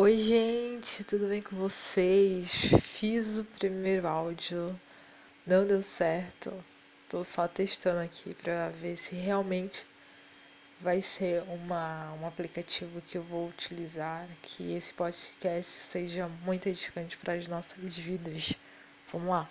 Oi, gente, tudo bem com vocês? Fiz o primeiro áudio, não deu certo. Tô só testando aqui pra ver se realmente vai ser uma, um aplicativo que eu vou utilizar, que esse podcast seja muito edificante para as nossas vidas. Vamos lá.